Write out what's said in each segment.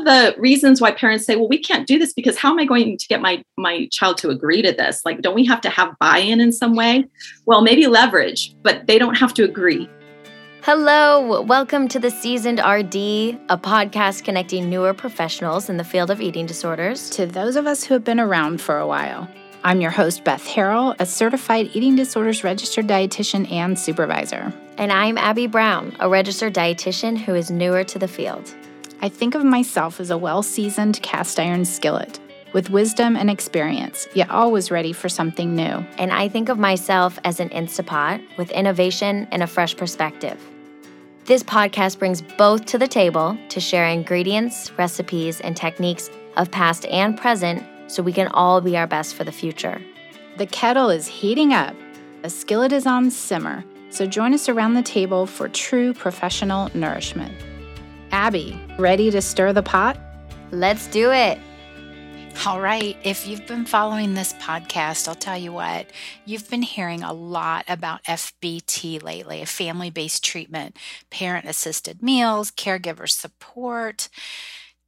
of the reasons why parents say, well, we can't do this because how am I going to get my, my child to agree to this? Like, don't we have to have buy in in some way? Well, maybe leverage, but they don't have to agree. Hello, welcome to the Seasoned RD, a podcast connecting newer professionals in the field of eating disorders to those of us who have been around for a while. I'm your host, Beth Harrell, a certified eating disorders registered dietitian and supervisor. And I'm Abby Brown, a registered dietitian who is newer to the field. I think of myself as a well seasoned cast iron skillet with wisdom and experience, yet always ready for something new. And I think of myself as an Instapot with innovation and a fresh perspective. This podcast brings both to the table to share ingredients, recipes, and techniques of past and present so we can all be our best for the future. The kettle is heating up, the skillet is on simmer, so join us around the table for true professional nourishment. Abby, ready to stir the pot? Let's do it. All right. If you've been following this podcast, I'll tell you what, you've been hearing a lot about FBT lately, a family based treatment, parent assisted meals, caregiver support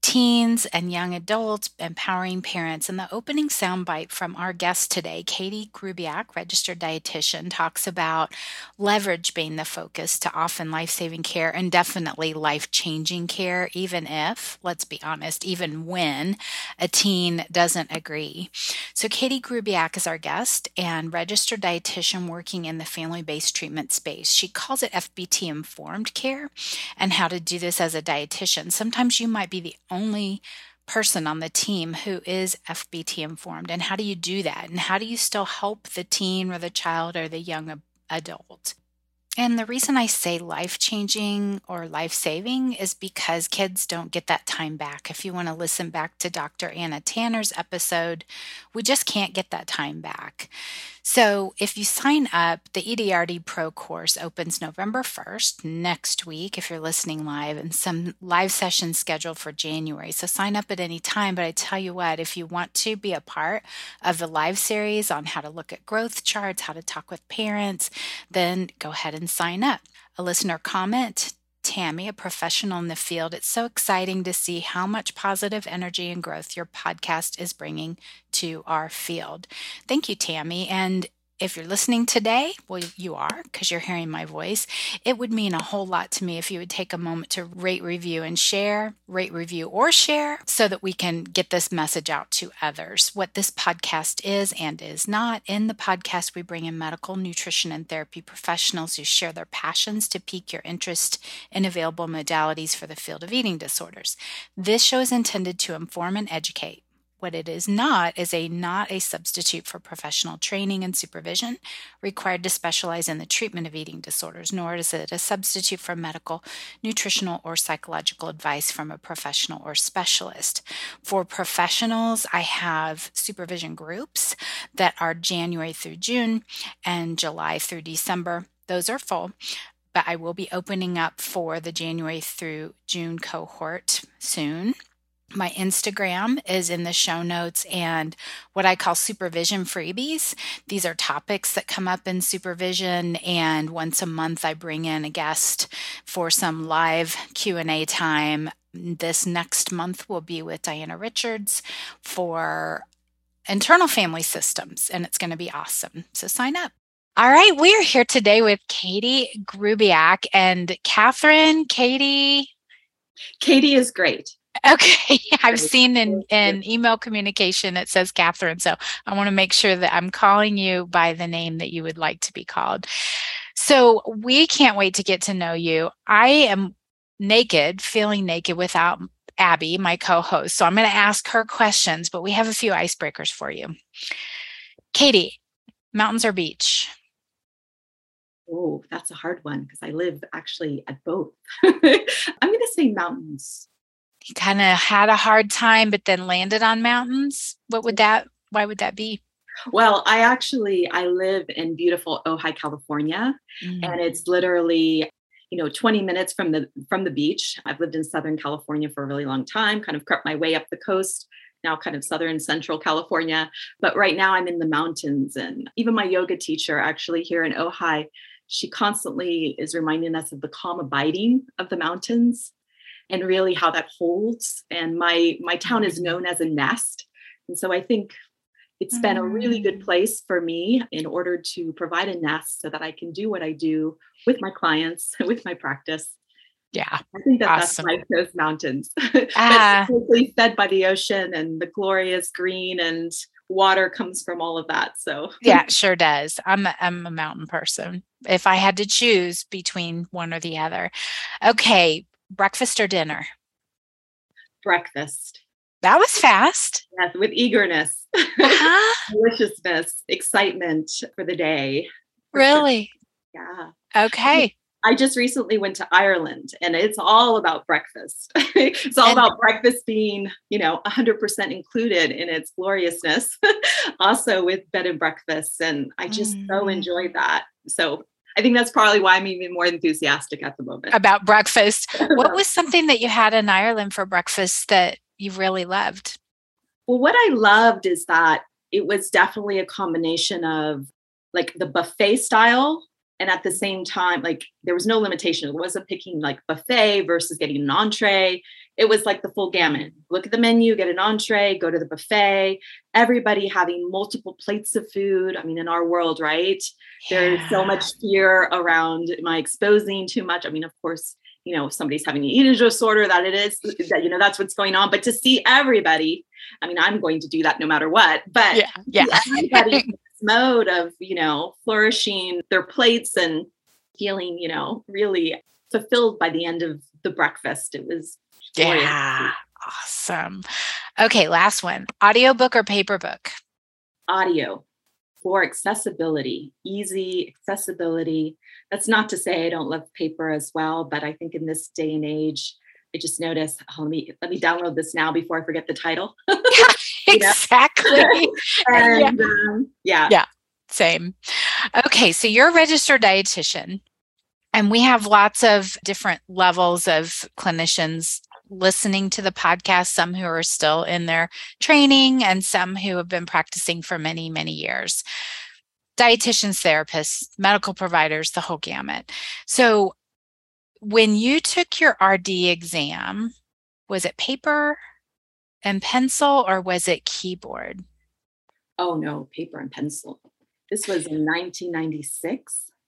teens and young adults, empowering parents. And the opening soundbite from our guest today, Katie Grubiak, registered dietitian, talks about leverage being the focus to often life saving care and definitely life changing care, even if, let's be honest, even when a teen doesn't agree. So, Katie Grubiak is our guest and registered dietitian working in the family based treatment space. She calls it FBT informed care and how to do this as a dietitian. Sometimes you might be the only person on the team who is FBT informed? And how do you do that? And how do you still help the teen or the child or the young adult? And the reason I say life changing or life saving is because kids don't get that time back. If you want to listen back to Dr. Anna Tanner's episode, we just can't get that time back. So if you sign up, the EDRD Pro course opens November 1st, next week, if you're listening live, and some live sessions scheduled for January. So sign up at any time. But I tell you what, if you want to be a part of the live series on how to look at growth charts, how to talk with parents, then go ahead and sign up. A listener comment Tammy, a professional in the field. It's so exciting to see how much positive energy and growth your podcast is bringing to our field. Thank you, Tammy. And if you're listening today, well, you are because you're hearing my voice. It would mean a whole lot to me if you would take a moment to rate, review, and share, rate, review, or share so that we can get this message out to others. What this podcast is and is not. In the podcast, we bring in medical, nutrition, and therapy professionals who share their passions to pique your interest in available modalities for the field of eating disorders. This show is intended to inform and educate. What it is not is a not a substitute for professional training and supervision required to specialize in the treatment of eating disorders, nor is it a substitute for medical, nutritional, or psychological advice from a professional or specialist. For professionals, I have supervision groups that are January through June and July through December. Those are full but I will be opening up for the January through June cohort soon. My Instagram is in the show notes and what I call supervision freebies. These are topics that come up in supervision and once a month I bring in a guest for some live Q&A time. This next month will be with Diana Richards for internal family systems and it's going to be awesome. So sign up. All right, we are here today with Katie Grubiak and Catherine. Katie. Katie is great. Okay, I've seen in, in email communication it says Catherine, so I want to make sure that I'm calling you by the name that you would like to be called. So we can't wait to get to know you. I am naked, feeling naked without Abby, my co host. So I'm going to ask her questions, but we have a few icebreakers for you. Katie, mountains or beach? Oh, that's a hard one because I live actually at both. I'm going to say mountains he kind of had a hard time but then landed on mountains? What would that why would that be? Well i actually i live in beautiful ojai california mm-hmm. and it's literally you know 20 minutes from the from the beach. I've lived in southern california for a really long time kind of crept my way up the coast now kind of southern central california. But right now i'm in the mountains and even my yoga teacher actually here in ojai she constantly is reminding us of the calm abiding of the mountains and really how that holds. And my my town is known as a nest. And so I think it's been a really good mm. place for me in order to provide a nest so that I can do what I do with my clients, with my practice. Yeah. I think that awesome. that's why those mountains. Ah. fed by the ocean and the glorious green and water comes from all of that. So yeah, sure does. I'm a, I'm a mountain person. If I had to choose between one or the other. Okay, breakfast or dinner? Breakfast. That was fast. Yes, with eagerness, uh-huh. deliciousness, excitement for the day. Really? Yeah. Okay. I just recently went to Ireland and it's all about breakfast. it's all and, about breakfast being, you know, 100% included in its gloriousness, also with bed and breakfast. And I just mm. so enjoyed that. So I think that's probably why I'm even more enthusiastic at the moment. About breakfast. what was something that you had in Ireland for breakfast that you really loved? Well, what I loved is that it was definitely a combination of like the buffet style and at the same time like there was no limitation it wasn't picking like buffet versus getting an entree it was like the full gamut look at the menu get an entree go to the buffet everybody having multiple plates of food i mean in our world right yeah. there's so much fear around am i exposing too much i mean of course you know if somebody's having an eating disorder that it is that you know that's what's going on but to see everybody i mean i'm going to do that no matter what but yeah, yeah. everybody in this mode of, you know, flourishing their plates and feeling, you know, really fulfilled by the end of the breakfast. It was yeah. Awesome. Okay, last one. Audiobook or paper book? Audio for accessibility, easy accessibility. That's not to say I don't love paper as well, but I think in this day and age, I just noticed, oh, let me let me download this now before I forget the title. exactly. and yeah. Um, yeah. Yeah. Same. Okay. So you're a registered dietitian, and we have lots of different levels of clinicians listening to the podcast, some who are still in their training, and some who have been practicing for many, many years. Dietitians, therapists, medical providers, the whole gamut. So, when you took your RD exam, was it paper, and pencil or was it keyboard? Oh no, paper and pencil. This was in 1996.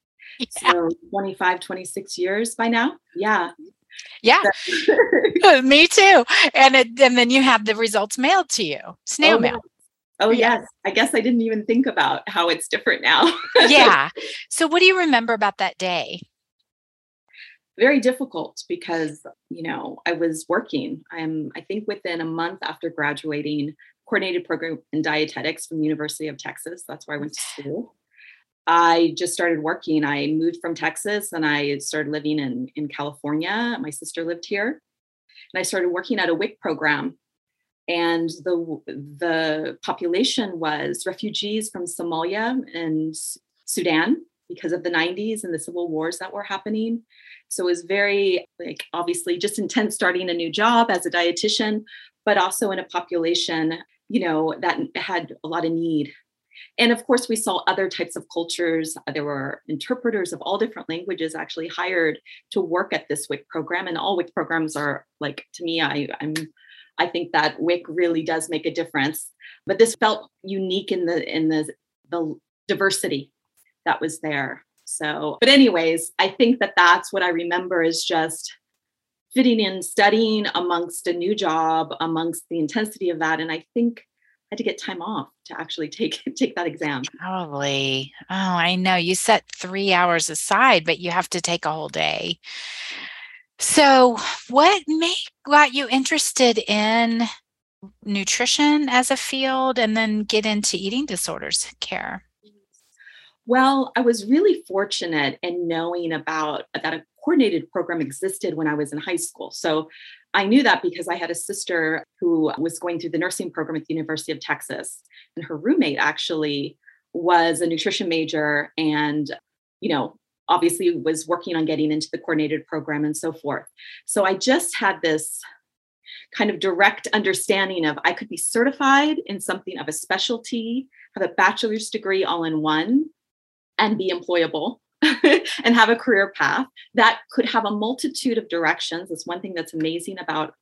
Yeah. So 25, 26 years by now. Yeah. Yeah. Me too. And it, and then you have the results mailed to you. Snail oh, mail. Oh yeah. yes. I guess I didn't even think about how it's different now. yeah. So what do you remember about that day? very difficult because you know i was working i'm i think within a month after graduating coordinated program in dietetics from the university of texas that's where i went to school i just started working. I moved from texas and i started living in in california. My sister lived here. And i started working at a wic program. And the the population was refugees from somalia and sudan because of the 90s and the civil wars that were happening. So it was very, like, obviously just intense starting a new job as a dietitian, but also in a population, you know, that had a lot of need. And of course, we saw other types of cultures. Uh, there were interpreters of all different languages actually hired to work at this WIC program. And all WIC programs are like, to me, I, I'm I think that WIC really does make a difference. But this felt unique in the in the the diversity that was there. So, but anyways, I think that that's what I remember is just fitting in, studying amongst a new job, amongst the intensity of that. And I think had to get time off to actually take take that exam. Probably. Oh, I know. You set three hours aside, but you have to take a whole day. So, what made got you interested in nutrition as a field and then get into eating disorders care? Well, I was really fortunate in knowing about that a coordinated program existed when I was in high school. So I knew that because I had a sister who was going through the nursing program at the University of Texas, and her roommate actually was a nutrition major and, you know, obviously was working on getting into the coordinated program and so forth. So I just had this kind of direct understanding of I could be certified in something of a specialty, have a bachelor's degree all in one, and be employable and have a career path that could have a multitude of directions. That's one thing that's amazing about,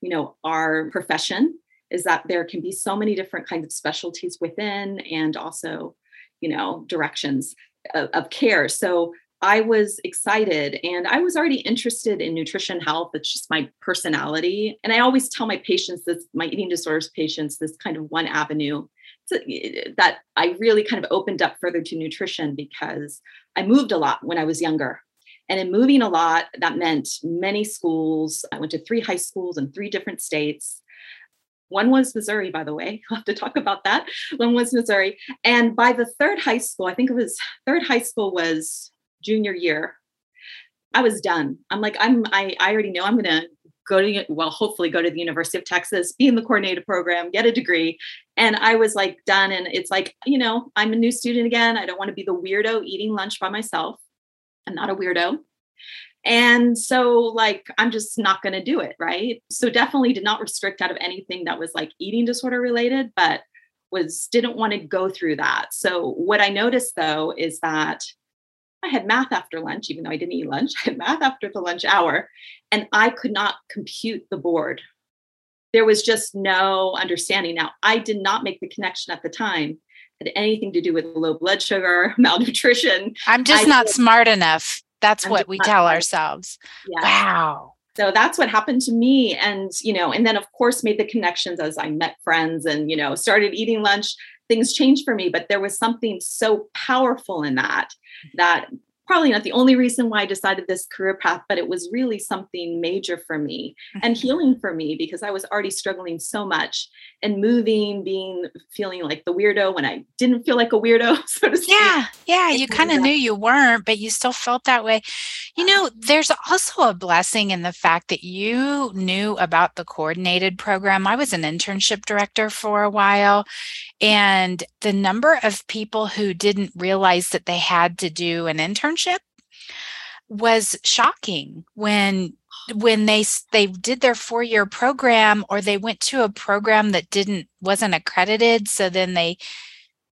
you know, our profession is that there can be so many different kinds of specialties within and also, you know, directions of, of care. So I was excited and I was already interested in nutrition health. It's just my personality. And I always tell my patients this, my eating disorders patients, this kind of one avenue that I really kind of opened up further to nutrition because I moved a lot when I was younger. And in moving a lot, that meant many schools. I went to three high schools in three different states. One was Missouri, by the way. I'll have to talk about that. One was Missouri. And by the third high school, I think it was third high school was junior year. I was done. I'm like, I'm I, I already know I'm gonna go to well hopefully go to the university of texas be in the coordinated program get a degree and i was like done and it's like you know i'm a new student again i don't want to be the weirdo eating lunch by myself i'm not a weirdo and so like i'm just not going to do it right so definitely did not restrict out of anything that was like eating disorder related but was didn't want to go through that so what i noticed though is that I had math after lunch, even though I didn't eat lunch. I had math after the lunch hour, and I could not compute the board. There was just no understanding. Now, I did not make the connection at the time had anything to do with low blood sugar, malnutrition. I'm just I not did, smart enough. That's I'm what we tell smart. ourselves. Yeah. Wow. So that's what happened to me. And, you know, and then of course made the connections as I met friends and, you know, started eating lunch things changed for me but there was something so powerful in that that probably not the only reason why I decided this career path, but it was really something major for me and mm-hmm. healing for me because I was already struggling so much and moving, being feeling like the weirdo when I didn't feel like a weirdo, so to speak. Yeah, yeah. You kind of knew you weren't, but you still felt that way. You know, there's also a blessing in the fact that you knew about the coordinated program. I was an internship director for a while, and the number of people who didn't realize that they had to do an internship was shocking when when they they did their four year program or they went to a program that didn't wasn't accredited so then they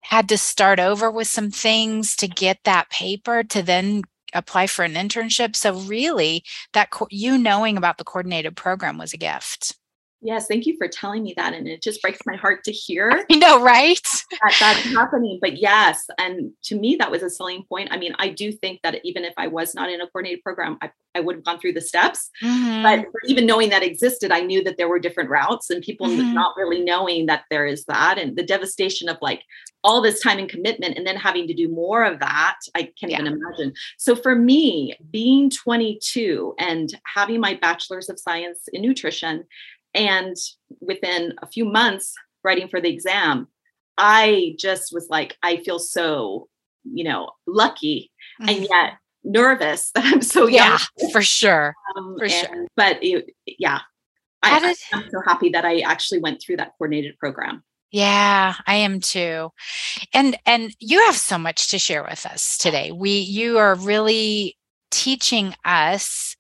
had to start over with some things to get that paper to then apply for an internship. So really that you knowing about the coordinated program was a gift Yes, thank you for telling me that. And it just breaks my heart to hear. I know, right? That that's happening. But yes, and to me, that was a selling point. I mean, I do think that even if I was not in a coordinated program, I, I would have gone through the steps. Mm-hmm. But even knowing that existed, I knew that there were different routes and people mm-hmm. not really knowing that there is that and the devastation of like all this time and commitment and then having to do more of that, I can't yeah. even imagine. So for me, being 22 and having my bachelor's of science in nutrition and within a few months writing for the exam, I just was like, I feel so, you know, lucky mm-hmm. and yet nervous that I'm so young. Yeah, for sure. Um, for and, sure. But it, yeah, I, did, I'm so happy that I actually went through that coordinated program. Yeah, I am too. And and you have so much to share with us today. We you are really teaching us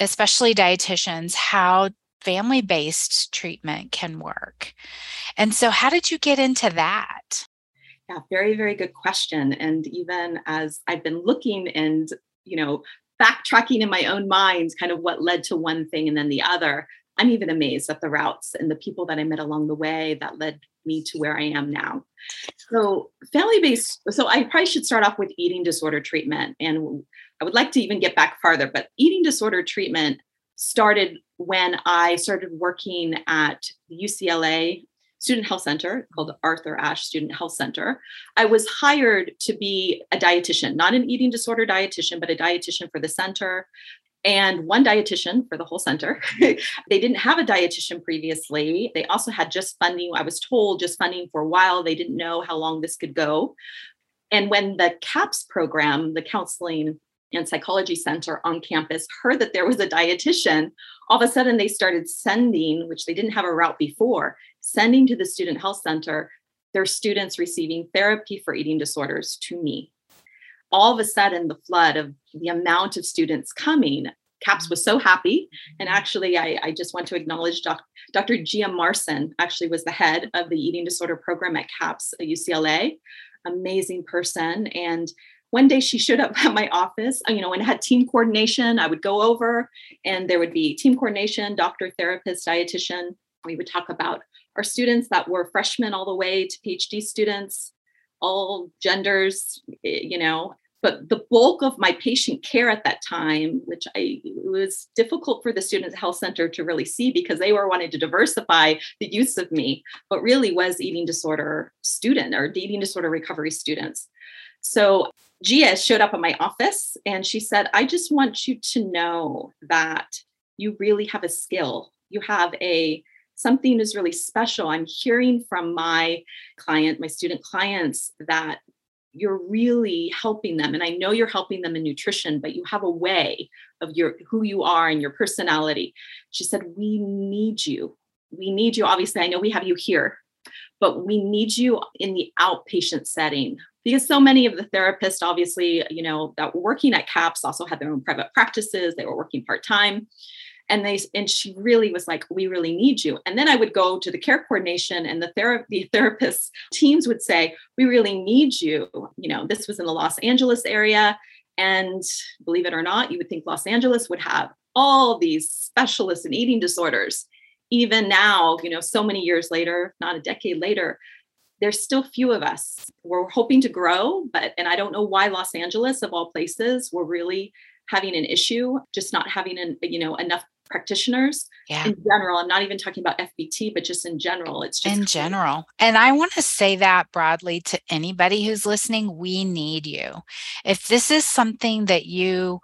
especially dietitians how family based treatment can work. And so, how did you get into that? Yeah, very, very good question. And even as I've been looking and, you know, backtracking in my own mind, kind of what led to one thing and then the other, I'm even amazed at the routes and the people that I met along the way that led me to where I am now. So, family based, so I probably should start off with eating disorder treatment. And I would like to even get back farther, but eating disorder treatment started when I started working at UCLA Student Health Center called Arthur Ashe Student Health Center. I was hired to be a dietitian, not an eating disorder dietitian, but a dietitian for the center and one dietitian for the whole center. they didn't have a dietitian previously. They also had just funding, I was told, just funding for a while. They didn't know how long this could go. And when the CAPS program, the counseling and psychology center on campus heard that there was a dietitian, all of a sudden they started sending, which they didn't have a route before, sending to the student health center their students receiving therapy for eating disorders to me. All of a sudden, the flood of the amount of students coming, CAPS was so happy. And actually, I, I just want to acknowledge doc, Dr. Gia Marson, actually was the head of the eating disorder program at CAPS at UCLA. Amazing person. And one day she showed up at my office, uh, you know, and had team coordination. I would go over and there would be team coordination, doctor, therapist, dietitian. We would talk about our students that were freshmen all the way to PhD students, all genders, you know. But the bulk of my patient care at that time, which I was difficult for the Student Health Center to really see because they were wanting to diversify the use of me, but really was eating disorder student or eating disorder recovery students. So Gia showed up at my office and she said, I just want you to know that you really have a skill. You have a something is really special. I'm hearing from my client, my student clients, that you're really helping them. And I know you're helping them in nutrition, but you have a way of your who you are and your personality. She said, We need you. We need you. Obviously, I know we have you here, but we need you in the outpatient setting because so many of the therapists obviously you know that were working at caps also had their own private practices they were working part-time and they and she really was like we really need you. And then i would go to the care coordination and the therapy therapists teams would say we really need you. You know this was in the los angeles area and believe it or not you would think los angeles would have all these specialists in eating disorders. Even now you know so many years later not a decade later there's still few of us. We're hoping to grow, but and I don't know why Los Angeles of all places we're really having an issue just not having an you know enough practitioners yeah. in general. I'm not even talking about FBT, but just in general. It's just in general. And I want to say that broadly to anybody who's listening, we need you. If this is something that you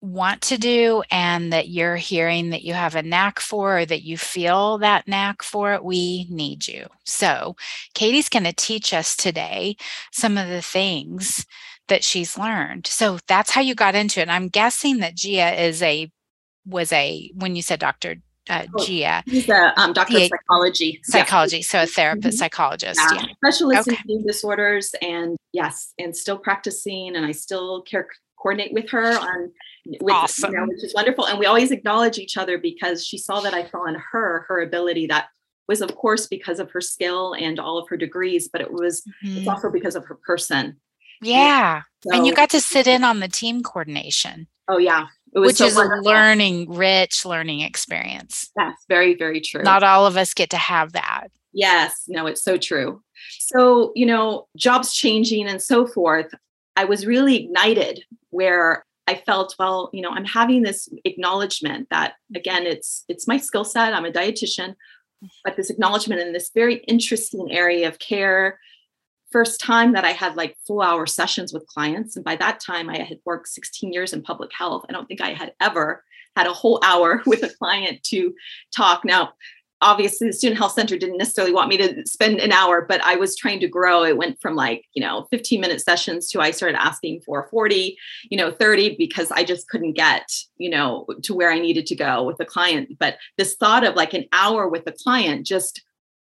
want to do and that you're hearing that you have a knack for or that you feel that knack for it, we need you. So, Katie's going to teach us today some of the things that she's learned. So, that's how you got into it. And I'm guessing that Gia is a was a when you said Dr. Uh, oh, Gia. He's a um, doctor of psychology. Psychology, yeah. so a therapist, mm-hmm. psychologist. Yeah. yeah. Specialist okay. in eating disorders, and yes, and still practicing. And I still care coordinate with her on with, awesome. you know, which is wonderful. And we always acknowledge each other because she saw that I saw in her her ability that was of course because of her skill and all of her degrees, but it was mm-hmm. it's also because of her person. Yeah. So, and you got to sit in on the team coordination. Oh yeah. Which so is wonderful. a learning, rich learning experience. Yes, very, very true. Not all of us get to have that. Yes, no, it's so true. So, you know, jobs changing and so forth. I was really ignited where I felt, well, you know, I'm having this acknowledgement that again, it's it's my skill set. I'm a dietitian, but this acknowledgement in this very interesting area of care. First time that I had like full hour sessions with clients. And by that time, I had worked 16 years in public health. I don't think I had ever had a whole hour with a client to talk. Now, obviously the student health center didn't necessarily want me to spend an hour but i was trying to grow. It went from like you know 15 minute sessions to i started asking for 40 you know 30 because i just couldn't get you know to where i needed to go with the client. But this thought of like an hour with the client just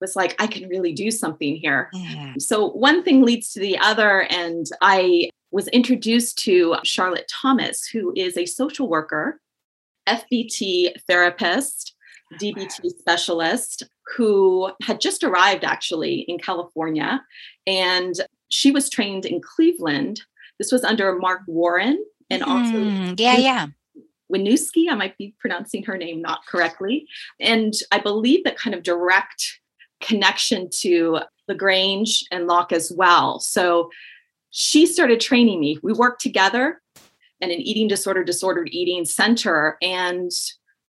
was like i can really do something here. So one thing leads to the other and i was introduced to charlotte thomas who is a social worker fbt therapist DBT specialist who had just arrived actually in California. And she was trained in Cleveland. This was under Mark Warren and also. Mm, yeah, yeah. Winooski, I might be pronouncing her name not correctly. And I believe that kind of direct connection to Le Grange and Lock as well. So she started training me. We worked together in an eating disorder, disordered eating center. And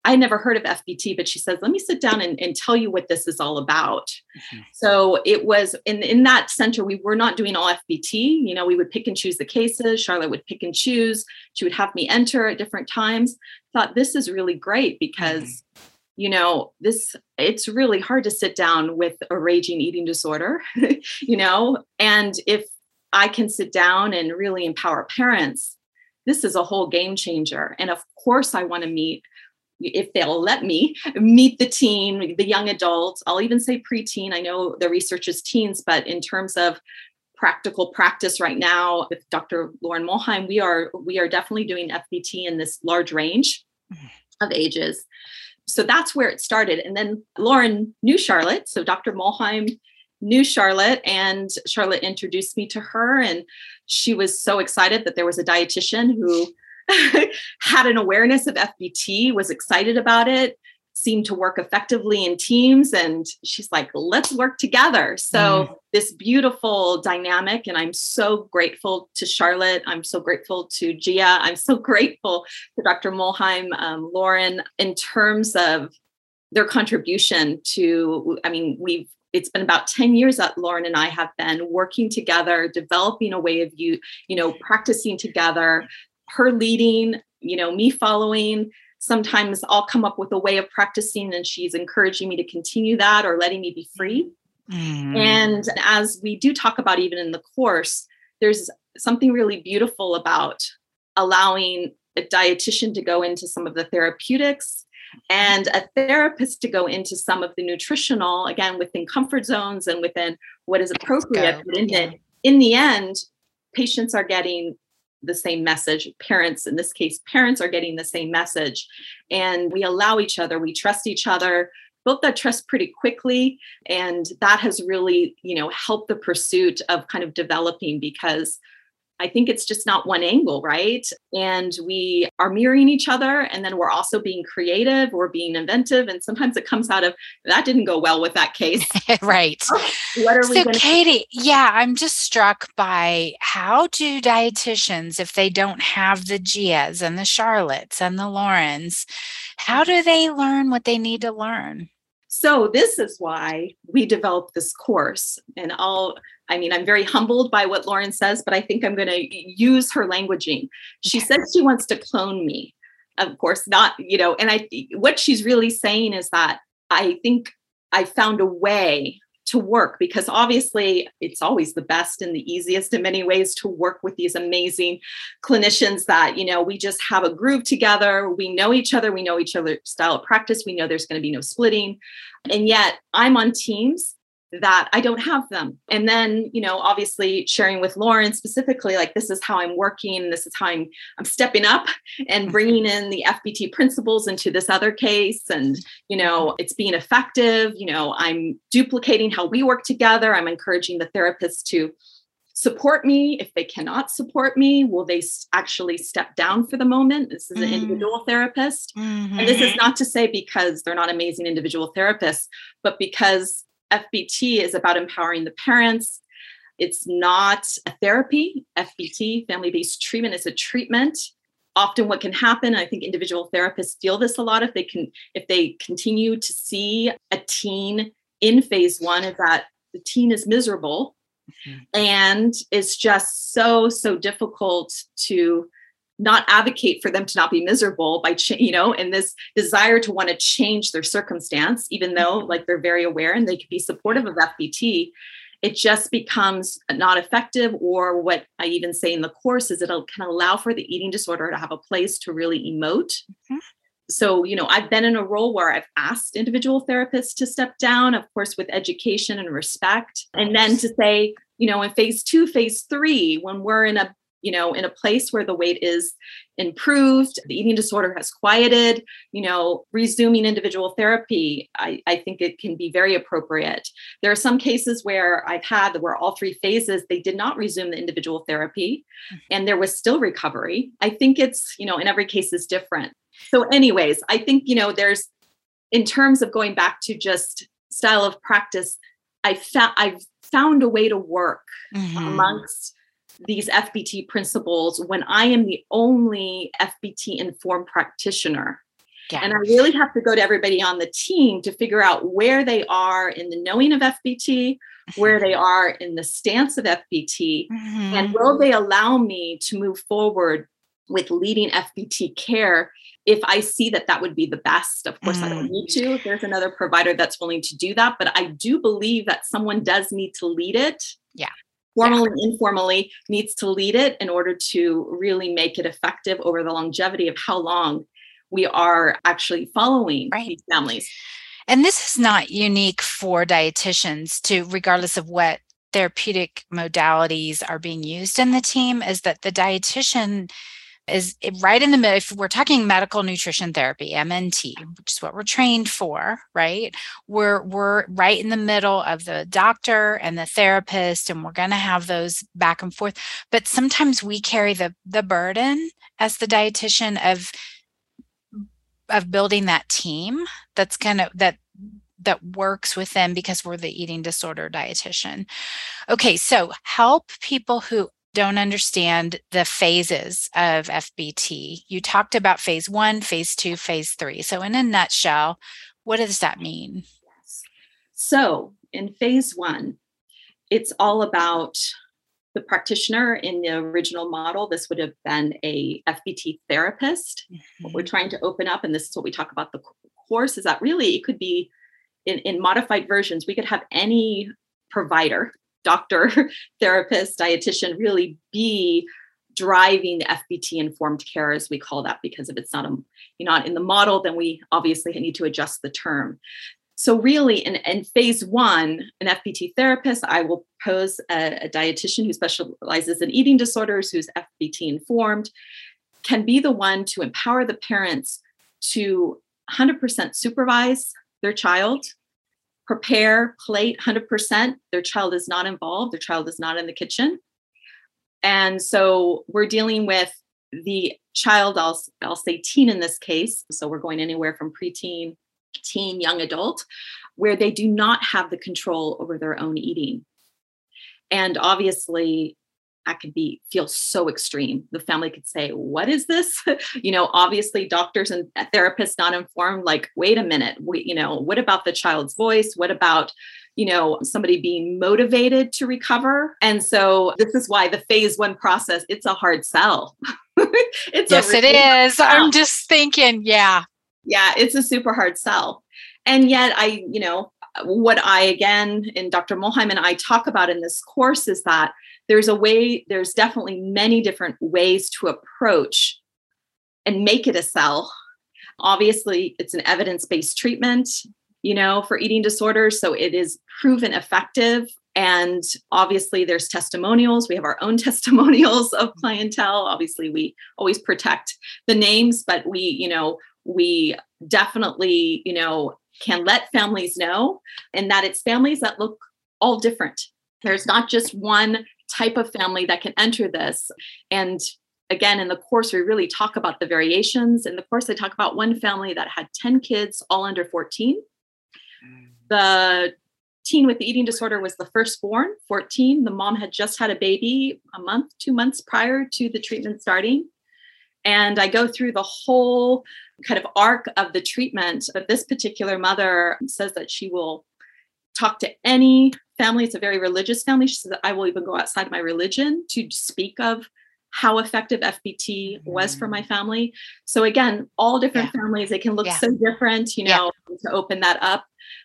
I never heard of FBT, but she says, let me sit down and, and tell you what this is all about. Mm-hmm. So it was in, in that center, we were not doing all FBT. You know, we would pick and choose the cases. Charlotte would pick and choose. She would have me enter at different times. Thought this is really great because mm-hmm. you know this it's really hard to sit down with a raging eating disorder you know and if i can sit down and really empower parents this is a whole game changer and of course i want to meet if they'll let me meet the teen, the young adults. I'll even say preteen. I know the research is teens, but in terms of practical practice right now with Dr. Lauren Muhlheim, we are we are definitely doing FBT in this large range of ages. So that's where it started. And then Lauren knew Charlotte. So Dr. Muhlheim knew Charlotte and Charlotte introduced me to her and she was so excited that there was a dietitian who had an awareness of FBT, was excited about it, seemed to work effectively in teams. And she's like, let's work together. So, mm. this beautiful dynamic. And I'm so grateful to Charlotte. I'm so grateful to Gia. I'm so grateful to Dr. Muhlheim, um, Lauren, in terms of their contribution to, I mean, we've it's been about 10 years that Lauren and I have been working together, developing a way of you, you know, practicing together, her leading, you know, me following. Sometimes I'll come up with a way of practicing and she's encouraging me to continue that or letting me be free. Mm. And as we do talk about even in the course, there's something really beautiful about allowing a dietitian to go into some of the therapeutics and a therapist to go into some of the nutritional again within comfort zones and within what is appropriate but in, yeah. the, in the end patients are getting the same message. Parents, in this case, parents are getting the same message. And we allow each other, we trust each other, built that trust pretty quickly. And that has really, you know, helped the pursuit of kind of developing because I think it's just not one angle, right? And we are mirroring each other. And then we're also being creative, we're being inventive. And sometimes it comes out of that didn't go well with that case. right. Oh, what are so we going Katie, yeah, I'm just struck by how do dietitians, if they don't have the Gias and the Charlottes and the Laurens, how do they learn what they need to learn? So this is why we developed this course. And I'll I mean, I'm very humbled by what Lauren says, but I think I'm going to use her languaging. She says she wants to clone me. Of course, not, you know, and I, what she's really saying is that I think I found a way to work because obviously it's always the best and the easiest in many ways to work with these amazing clinicians that you know we just have a groove together. We know each other. We know each other's style of practice. We know there's going to be no splitting. And yet i'm on teams that I don't have them. And then, you know, obviously sharing with Lauren specifically, like this is how I'm working, this is how I'm I'm stepping up and mm-hmm. bringing in the FBT principles into this other case and, you know, it's being effective, you know, I'm duplicating how we work together. I'm encouraging the therapist to support me if they cannot support me will they actually step down for the moment this is an mm. individual therapist mm-hmm. and this is mm-hmm. not to say because they're not amazing individual therapists but because FBT is about empowering the parents. It's not a therapy. FBT, family based treatment, is a treatment. Often, what can happen, I think individual therapists feel this a lot if they can, if they continue to see a teen in phase one, is that the teen is miserable mm-hmm. and it's just so, so difficult to not advocate for them to not be miserable by ch- you know and this desire to want to change their circumstance even though mm-hmm. like they're very aware and they could be supportive of fbt it just becomes not effective or what i even say in the course is it can allow for the eating disorder to have a place to really emote mm-hmm. so you know i've been in a role where i've asked individual therapists to step down of course with education and respect and then to say you know in phase two phase three when we're in a you know in a place where the weight is improved the eating disorder has quieted you know resuming individual therapy I, I think it can be very appropriate there are some cases where i've had where all three phases they did not resume the individual therapy mm-hmm. and there was still recovery i think it's you know in every case is different so anyways i think you know there's in terms of going back to just style of practice i found i've found a way to work mm-hmm. amongst these FBT principles when I am the only FBT informed practitioner. Yeah. And I really have to go to everybody on the team to figure out where they are in the knowing of FBT, where they are in the stance of FBT, mm-hmm. and will they allow me to move forward with leading FBT care if I see that that would be the best. Of course, mm. I don't mm. need to. If there's another provider that's willing to do that, but I do believe that someone does need to lead it. Yeah formally yeah. informally needs to lead it in order to really make it effective over the longevity of how long we are actually following right. these families. And this is not unique for dietitians to regardless of what therapeutic modalities are being used in the team is that the dietitian is right in the middle. If we're talking medical nutrition therapy, MNT, which is what we're trained for, right? We're we're right in the middle of the doctor and the therapist, and we're going to have those back and forth. But sometimes we carry the the burden as the dietitian of of building that team that's of that that works with them because we're the eating disorder dietitian. Okay, so help people who don't understand the phases of FBT. You talked about phase one, phase two, phase three. So, in a nutshell, what does that mean? Yes. So, in phase one, it's all about the practitioner in the original model. This would have been a FBT therapist. Mm-hmm. What we're mm-hmm. trying to open up, and this is what we talk about the course, is that really it could be in, in modified versions, we could have any provider doctor, therapist, dietitian really be driving FBT informed care, as we call that, because if it's not a you're not in the model, then we obviously need to adjust the term. So really, in, in phase one, an FBT therapist, I will pose a, a dietitian who specializes in eating disorders, who's FBT informed, can be the one to empower the parents to 100% supervise their child prepare, plate 100%. Their child is not involved, their child is not in the kitchen. And so we're dealing with the child, I'll, I'll say teen in this case. So we're going anywhere from preteen, teen, young adult, where they do not have the control over their own eating. And obviously, that could be feel so extreme. The family could say what is this? You know obviously doctors and therapists not informed like wait a minute we, you know what about the child's voice? What about you know somebody being motivated to recover? And so this is why the phase one process it's a hard sell. It's yes really it is. I'm just thinking yeah. Yeah it's a super hard sell. And yet i you know what i again and dr Muhlheim and i talk about in this course is that there's a way, there's definitely many different ways to approach and make it a sell. Obviously, it's an evidence based treatment, you know, for eating disorders. So it is proven effective. And obviously, there's testimonials. We have our own testimonials of clientele. Obviously, we always protect the names, but we, you know, we definitely, you know, can let families know and that it's families that look all different. There's not just one type of family that can enter this. And again, in the course, we really talk about the variations. In the course, I talk about one family that had 10 kids, all under 14. Mm. The teen with the eating disorder was the firstborn, 14. The mom had just had a baby a month, two months prior to the treatment starting. And I go through the whole kind of arc of the treatment. But this particular mother says that she will talk to any family. It's a very religious family. She says, I will even go outside my religion to speak of how effective FBT was for my mm. family. So again, all different yeah. families, they can look yeah. so different, you know, yeah. to open that up.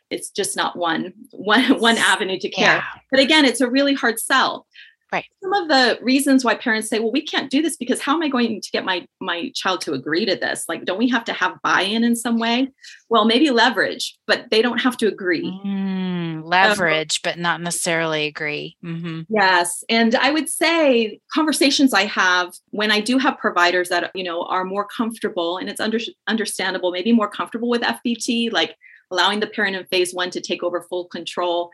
It's just not one one one avenue to care. But again, it's a really hard sell. Right. Some of the reasons why parents say, well, we can't do this because how am I going to get my my child to agree to this? Like, don't we have to have buy-in in some way? Well, maybe leverage, but they don't have to agree. Mm, leverage, um, but not necessarily agree. Mm-hmm. Yes. And I would say conversations I have when I do have providers that, you know, are more comfortable and it's under, understandable, maybe more comfortable with FBT, like allowing the parent in phase one to take over full control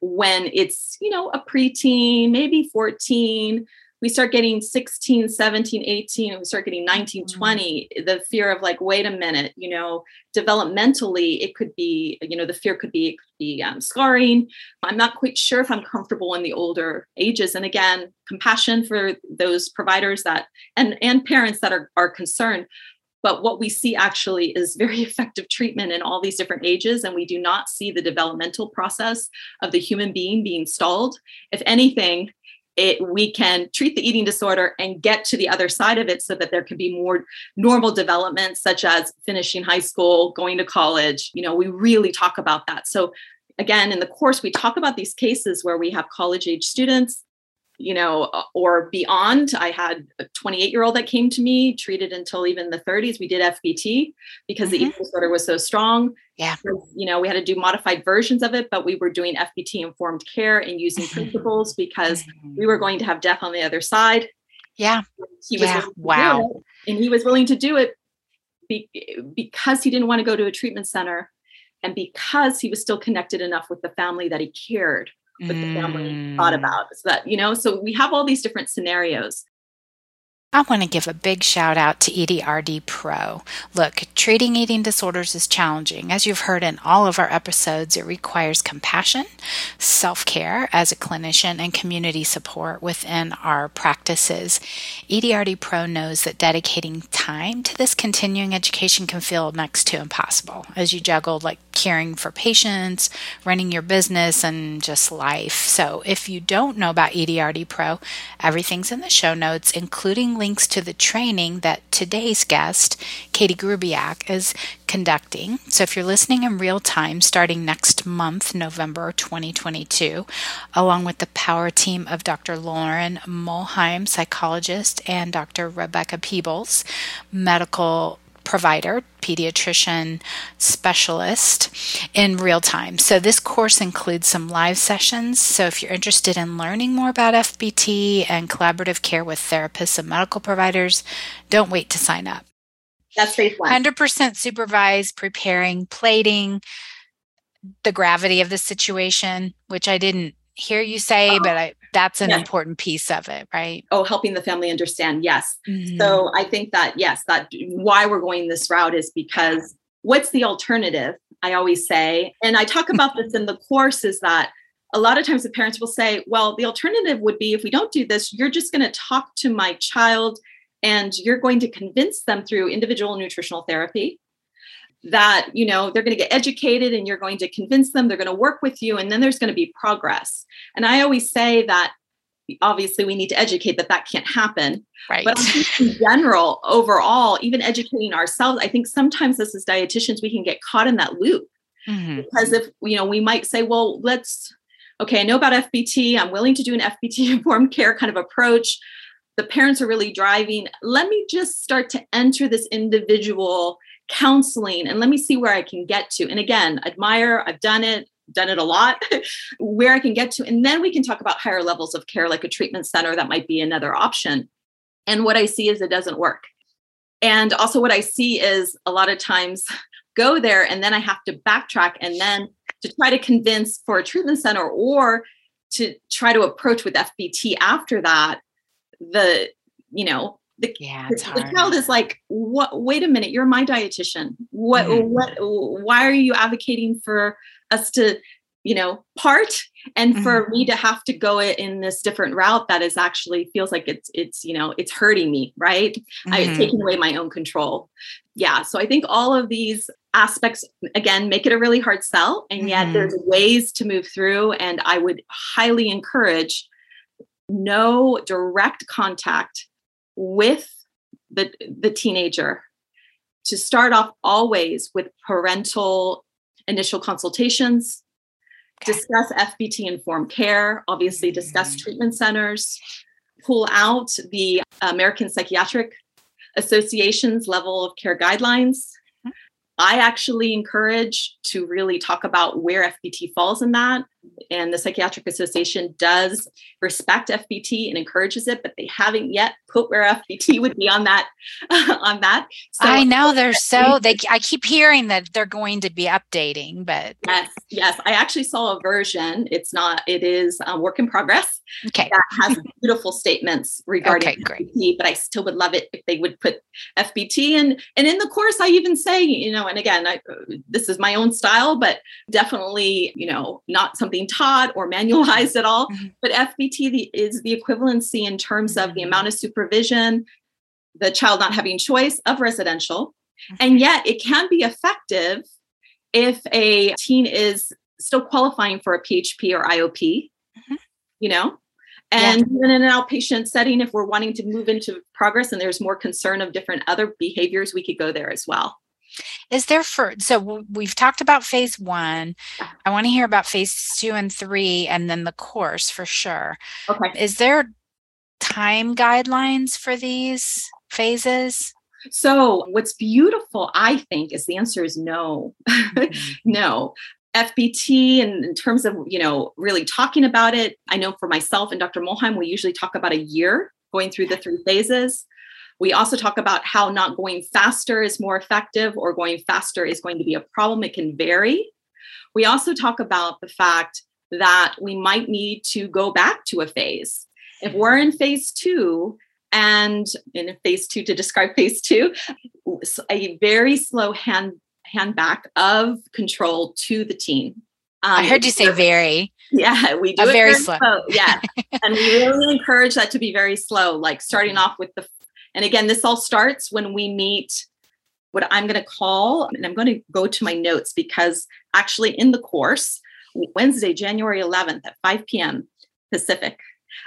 when it's, you know, a preteen, maybe 14, we start getting 16, 17, 18, and we start getting 19, mm-hmm. 20, the fear of like, wait a minute, you know, developmentally, it could be, you know, the fear could be, it could be um, scarring. I'm not quite sure if I'm comfortable in the older ages. And again, compassion for those providers that, and, and parents that are, are concerned. But what we see actually is very effective treatment in all these different ages, and we do not see the developmental process of the human being being stalled. If anything, it, we can treat the eating disorder and get to the other side of it so that there can be more normal development such as finishing high school going to college you know we really talk about that so again in the course we talk about these cases where we have college age students you know, uh, or beyond. I had a 28 year old that came to me, treated until even the 30s. We did FBT because mm-hmm. the eating disorder was so strong. Yeah. So, you know, we had to do modified versions of it, but we were doing FBT informed care and using principles because we were going to have death on the other side. Yeah. He was yeah. wow. and he was willing to do it be, because he didn't want to go to a treatment center and because he was still connected enough with the family that he cared what the family thought Mm. about so that you know so we have all these different scenarios I want to give a big shout out to EDRD Pro. Look, treating eating disorders is challenging. As you've heard in all of our episodes, it requires compassion, self care as a clinician, and community support within our practices. EDRD Pro knows that dedicating time to this continuing education can feel next to impossible as you juggle like caring for patients, running your business, and just life. So if you don't know about EDRD Pro, everything's in the show notes, including links to the training that today's guest, Katie Grubiak, is conducting. So if you're listening in real time starting next month, November 2022, along with the power team of Dr. Lauren Muhlheim, psychologist, and Dr. Rebecca Peebles, medical provider, pediatrician, specialist in real time. So, this course includes some live sessions. So, if you're interested in learning more about FBT and collaborative care with therapists and medical providers, don't wait to sign up. that's phase one 100% supervised, preparing, plating, the gravity of the situation, which I didn't hear you say, oh. but I, that's an Yeah. important piece of it, right? oh helping the family understand yes Mhm. So I think that yes, that why we're going this route is because what's the alternative? I always say, and I talk about this in the course, is that a lot of times the parents will say, well, the alternative would be if we don't do this, you're just going to talk to my child and you're going to convince them through individual nutritional therapy that you know they're going to get educated and you're going to convince them they're going to work with you and then there's going to be progress and i always say that obviously we need to educate that that can't happen right. but in general, overall, even educating ourselves, I think sometimes as as dietitians, we can get caught in that loop Mhm. because if you know, we might say, well, let's okay, I know about FBT. I'm willing to do an FBT informed care kind of approach. The parents are really driving. Let me just start to enter this individual counseling and let me see where I can get to. And again, admire, I've done it, done it a lot, where I can get to. And then we can talk about higher levels of care, like a treatment center. That might be another option. And what I see is it doesn't work. And also, what I see is a lot of times go there and then I have to backtrack and then to try to convince for a treatment center or to try to approach with FBT after that, the, you know, the, yeah, the, the child is like, what, wait a minute, you're my dietitian. What, Mhm. what, why are you advocating for us to, you know, part and for me to have to go it in this different route that is actually feels like it's, it's, you know, it's hurting me, right? I, it's Mhm. taking away my own control. Yeah. So I think all of these aspects, again, make it a really hard sell. And yet Mhm. there's ways to move through. And I would highly encourage no direct contact with the, the teenager to start off always with parental initial consultations, Okay. discuss FBT informed care, obviously discuss Mhm. treatment centers, pull out the American Psychiatric Association's level of care guidelines. Mhm. I actually encourage to really talk about where FBT falls in that. And the Psychiatric Association does respect FBT and encourages it, but they haven't yet put where FBT would be on that. on that. So I know they're so they I keep hearing that they're going to be updating, but Yes, yes. I actually saw a version. It's not. It is a work in progress okay. that has beautiful statements regarding Okay, great. FBT. But I still would love it if they would put FBT and and in the course. I even say, you know, and again, I, this is my own style, but definitely, you know, not something taught or manualized at all. Mhm. But FBT the, is the equivalency in terms of the Mhm. amount of supervision, the child not having choice of residential, Mhm. and yet it can be effective if a teen is still qualifying for a PHP or IOP, Mhm. you know, Yeah. and even in an outpatient setting, if we're wanting to move into progress and there's more concern of different other behaviors, we could go there as well. Is there for so w- we've talked about phase one. I want to hear about phase two and three, and then the course for sure. Okay. Is there time guidelines for these phases? So, what's beautiful, I think, is the answer is no. Mhm. no. FBT, and in terms of, you know, really talking about it, I know for myself and Dr. Muhlheim, we usually talk about a year going through the three phases. We also talk about how not going faster is more effective or going faster is going to be a problem. It can vary. We also talk about the fact that we might need to go back to a phase. If we're in phase two, and in phase two, to describe phase two, a very slow hand hand back of control to the team. Um, I heard you say very. Yeah, we do very, very slow. slow. Yeah, and we really encourage that to be very slow. Like starting off with the, and again, this all starts when we meet what I'm going to call, and I'm going to go to my notes because actually in the course, Wednesday, January 11th at 5 p.m. Pacific,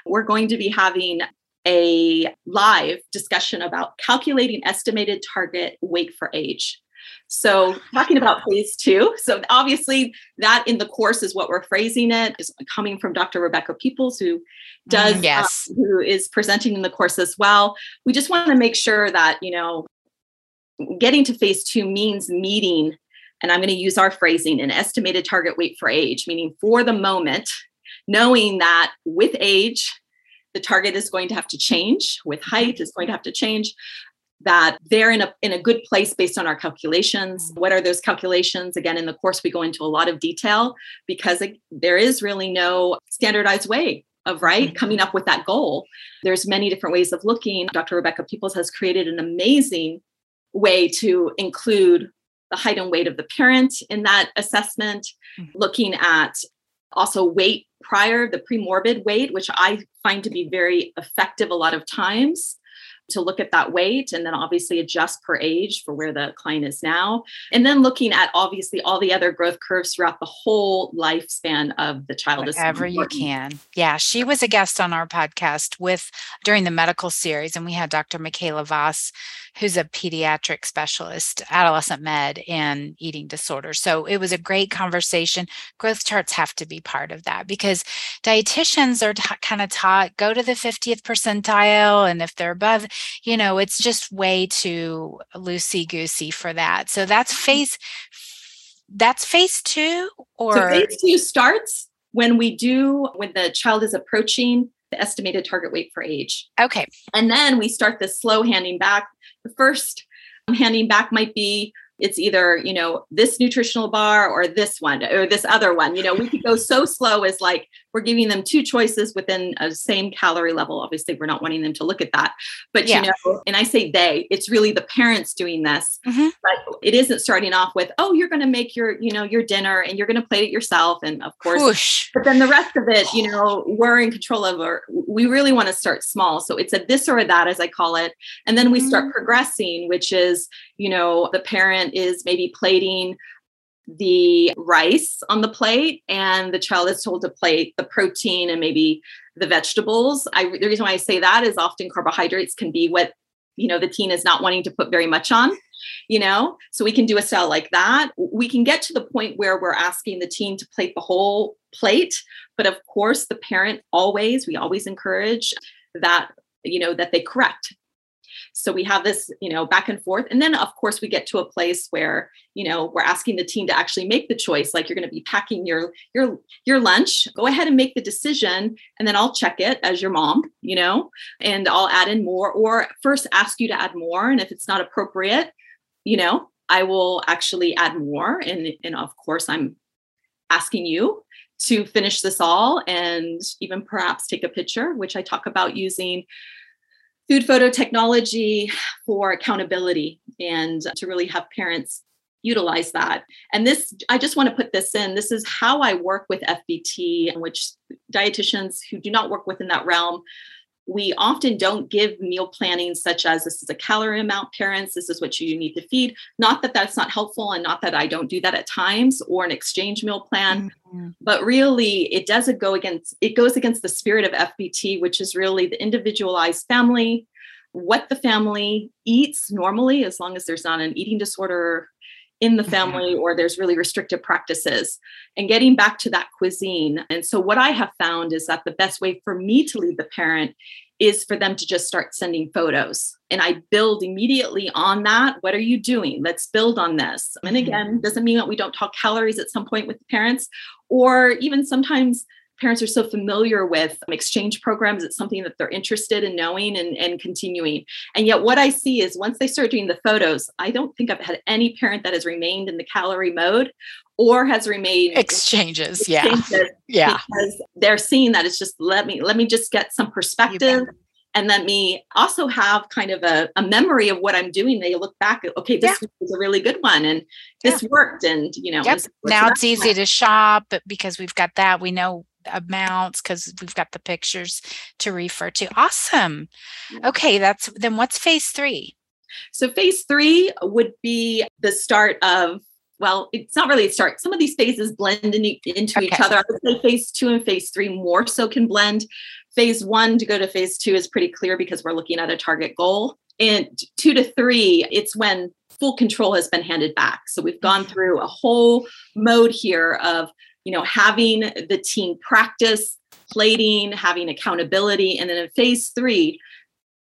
we're going to be having a live discussion about calculating estimated target weight for age. So, talking about phase two. So, obviously, that in the course is what we're phrasing it, is coming from Dr. Rebecca Peebles, who does, mm, yes. Uh, who is presenting in the course as well. We just want to make sure that, you know, getting to phase two means meeting, and I'm going to use our phrasing, an estimated target weight for age, meaning for the moment, knowing that with age, the target is going to have to change with height is going to have to change that they're in a in a good place based on our calculations. What are those calculations? Again in the course we go into a lot of detail because it, there is really no standardized way of right mm-hmm. coming up with that goal. There's many different ways of looking. Dr rebecca peebles has created an amazing way to include the height and weight of the parent in that assessment mm-hmm. looking at also weight prior, the premorbid weight, which I find to be very effective a lot of times to look at that weight and then obviously adjust per age for where the client is now. And then looking at obviously all the other growth curves throughout the whole lifespan of the child. Whatever you can. Yeah. She was a guest on our podcast with during the medical series, and we had Dr. Michaela Voss, who's a pediatric specialist, adolescent med, and eating disorders. So it was a great conversation. Growth charts have to be part of that because dietitians are t- kind of taught go to the 50th percentile. And if they're above, you know, it's just way too loosey goosey for that. So that's mm-hmm. phase that's phase two or so phase two starts when we do when the child is approaching the estimated target weight for age. Okay. And then we start this slow handing back. The first handing back might be it's either you know this nutritional bar or this one or this other one you know we could go so slow as like we're giving them two choices within a same calorie level obviously we're not wanting them to look at that but yeah. you know and i say they it's really the parents doing this mm-hmm. but it isn't starting off with oh you're going to make your you know your dinner and you're going to plate it yourself and of course Whoosh. but then the rest of it you know we're in control of or we really want to start small so it's a this or a that as i call it and then we start mm-hmm. progressing which is you know the parent is maybe plating the rice on the plate and the child is told to plate the protein and maybe the vegetables. I the reason why i say that is often carbohydrates can be what you know the teen is not wanting to put very much on you know? So we can do a style like that. We can get to the point where we're asking the teen to plate the whole plate but of course the parent always we always encourage that you know that they correct so we have this you know back and forth. And then of course we get to a place where you know we're asking the team to actually make the choice like you're going to be packing your your your lunch. Go ahead and make the decision and then i'll check it as your mom you know and i'll add in more or first ask you to add more. And if it's not appropriate you know i will actually add more. And and of course i'm asking you to finish this all and even perhaps take a picture which i talk about using food photo technology for accountability and to really have parents utilize that. And this, I just want to put this in. This is how I work with FBT, which dietitians who do not work within that realm we often don't give meal planning such as this is a calorie amount parents this is what you need to feed not that that's not helpful and not that i don't do that at times or an exchange meal plan mm-hmm. but really it doesn't go against it goes against the spirit of fbt which is really the individualized family what the family eats normally as long as there's not an eating disorder in the family or there's really restrictive practices and getting back to that cuisine. And so, what I have found is that the best way for me to lead the parent is for them to just start sending photos. And I build immediately on that. What are you doing? Let's build on this. And mm-hmm. again, doesn't mean that we don't talk calories at some point with the parents, or even sometimes parents are so familiar with um, exchange programs. It's something that they're interested in knowing and, and continuing. And yet, what I see is once they start doing the photos, I don't think I've had any parent that has remained in the calorie mode or has remained exchanges. exchanges yeah. Yeah. Because they're seeing that it's just let me let me just get some perspective and let me also have kind of a, a memory of what I'm doing. They look back, okay, this yeah. was a really good one and this yeah. worked. And, you know, yep. now it's easy to shop but because we've got that. We know amounts because we've got the pictures to refer to. Awesome. Okay, that's then what's phase three? So phase three would be the start of well, it's not really a start. Some of these phases blend in, into okay. each other. I would say phase two and phase three more so can blend. Phase one to go to phase two is pretty clear because we're looking at a target goal. And two to three, it's when full control has been handed back. So we've gone mm-hmm. through a whole mode here of, you know, having the team practice, plating, having accountability. And then in phase three,